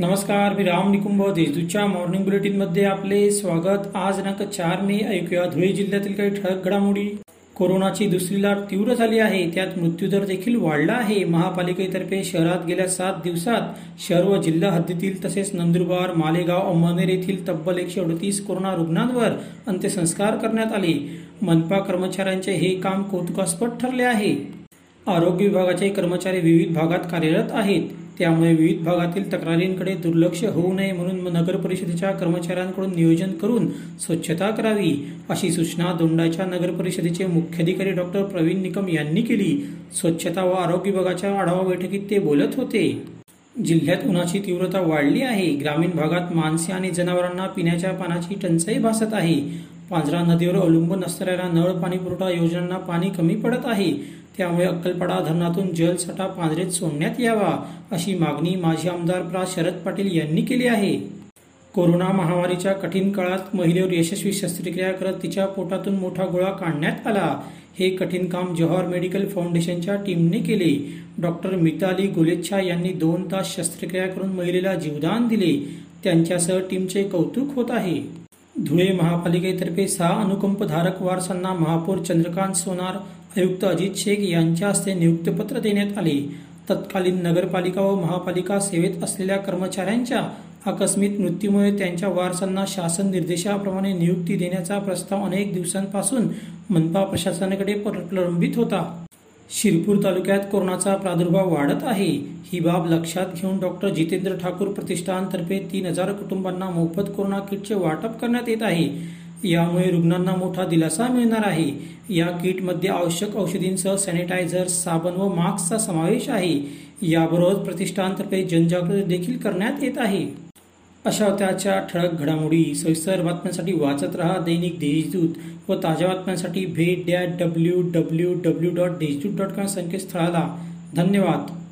नमस्कार मी राम निकुंभ देशदूतच्या मॉर्निंग बुलेटिनमध्ये आपले स्वागत. आज दिनांक चार मे ऐकूया धुळे जिल्ह्यातील काही ठळक घडामोडी. कोरोनाची दुसरी लाट तीव्र झाली आहे त्यात मृत्यूदर देखील वाढला आहे. महापालिकेतर्फे शहरात गेल्या सात दिवसात शहर व जिल्हा हद्दीतील तसेच नंदुरबार मालेगाव अमळनेर येथील तब्बल एकशे अडतीस कोरोना रुग्णांवर अंत्यसंस्कार करण्यात आले. मनपा कर्मचाऱ्यांचे हे काम कौतुकास्पद ठरले आहे. आरोग्य विभागाचे कर्मचारी विविध भागात कार्यरत आहेत. त्यामुळे विविध भागातील तक्रारींकडे दुर्लक्ष होऊ नये म्हणून नगर परिषदेच्या कर्मचाऱ्यांकडून नियोजन करून स्वच्छता करावी अशी सूचना दोंडाच्या नगर परिषदेचे मुख्याधिकारी डॉक्टर प्रवीण निकम यांनी केली. स्वच्छता व आरोग्य विभागाच्या आढावा बैठकीत ते बोलत होते. जिल्ह्यात उन्हाची तीव्रता वाढली आहे. ग्रामीण भागात माणसे आणि जनावरांना पिण्याच्या पाण्याची टंचाई भासत आहे. पांझरा नदीवर अवलंबून असणाऱ्या नळ पाणी पुरवठा योजनांना पाणी कमी पडत आहे. त्यामुळे अक्कलपाडा धरणातून जलसाठा पांढरेत सोडण्यात यावा अशी मागणी माजी आमदार प्रा. शरद पाटील यांनी केली आहे. कोरोना महामारीच्या कठीण काळात महिलेवर यशस्वी शस्त्रक्रिया करत तिच्या पोटातून मोठा गोळा काढण्यात आला. हे कठीण काम जवाहर मेडिकल फाउंडेशनच्या टीमने केले. डॉक्टर मिताली गुलेच्छा यांनी दोन तास शस्त्रक्रिया करून महिलेला जीवदान दिले. त्यांच्यासह टीमचे कौतुक होत आहे. धुळे महापालिकेतर्फे सहा अनुकंपधारक वारसांना महापौर चंद्रकांत सोनार आयुक्त अजित शेख यांच्या हस्ते नियुक्तपत्र देण्यात आले. तत्कालीन नगरपालिका व महापालिका सेवेत असलेल्या कर्मचाऱ्यांच्या आकस्मिक मृत्यूमुळे त्यांच्या वारसांना शासन निर्देशाप्रमाणे नियुक्ती देण्याचा प्रस्ताव अनेक दिवसांपासून मनपा प्रशासनाकडे प्रलंबित होता. शिरपूर तालुक्यात कोरोनाचा प्रादुर्भाव वाढत आहे. ही बाब लक्षात घेऊन डॉक्टर जितेंद्र ठाकूर प्रतिष्ठानतर्फे तीन हजार कुटुंबांना मोफत कोरोना किटचे वाटप करण्यात येत आहे. यामुळे रुग्णांना मोठा दिलासा मिळणार आहे. या किटमध्ये आवश्यक औषधींसह सॅनिटायझर साबण व मास्कचा समावेश आहे. याबरोबर प्रतिष्ठानतर्फे जनजागृती देखील करण्यात येत आहे. अशा त्याच्या ठळक घडामोडी सविस्तर बातम्यांसाठी वाचत रहा दैनिक देशदूत व ताज्या बातम्यांसाठी भेट द्या W W W dot Deshdoot dot com संकेतस्थळाला. धन्यवाद.